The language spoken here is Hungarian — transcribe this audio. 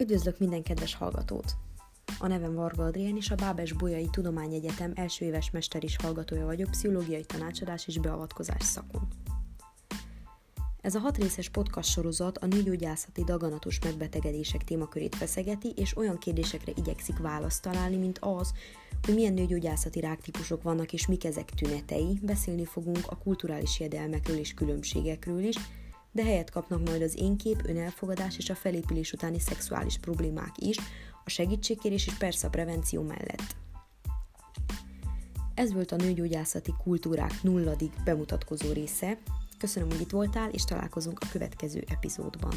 Üdvözlök minden kedves hallgatót! A nevem Varga Adrián, és a Bábes Bolyai Tudományegyetem első éves mester is hallgatója vagyok pszichológiai tanácsadás és beavatkozás szakon. Ez a hat részes podcast sorozat a nőgyógyászati daganatos megbetegedések témakörét feszegeti, és olyan kérdésekre igyekszik választ találni, mint az, hogy milyen nőgyógyászati ráktípusok vannak és mik ezek tünetei, beszélni fogunk a kulturális jedelmekről és különbségekről is, de helyet kapnak majd az énkép, önelfogadás és a felépülés utáni szexuális problémák is, a segítségkérés és persze a prevenció mellett. Ez volt a nőgyógyászati kultúrák nulladik bemutatkozó része. Köszönöm, hogy itt voltál, és találkozunk a következő epizódban.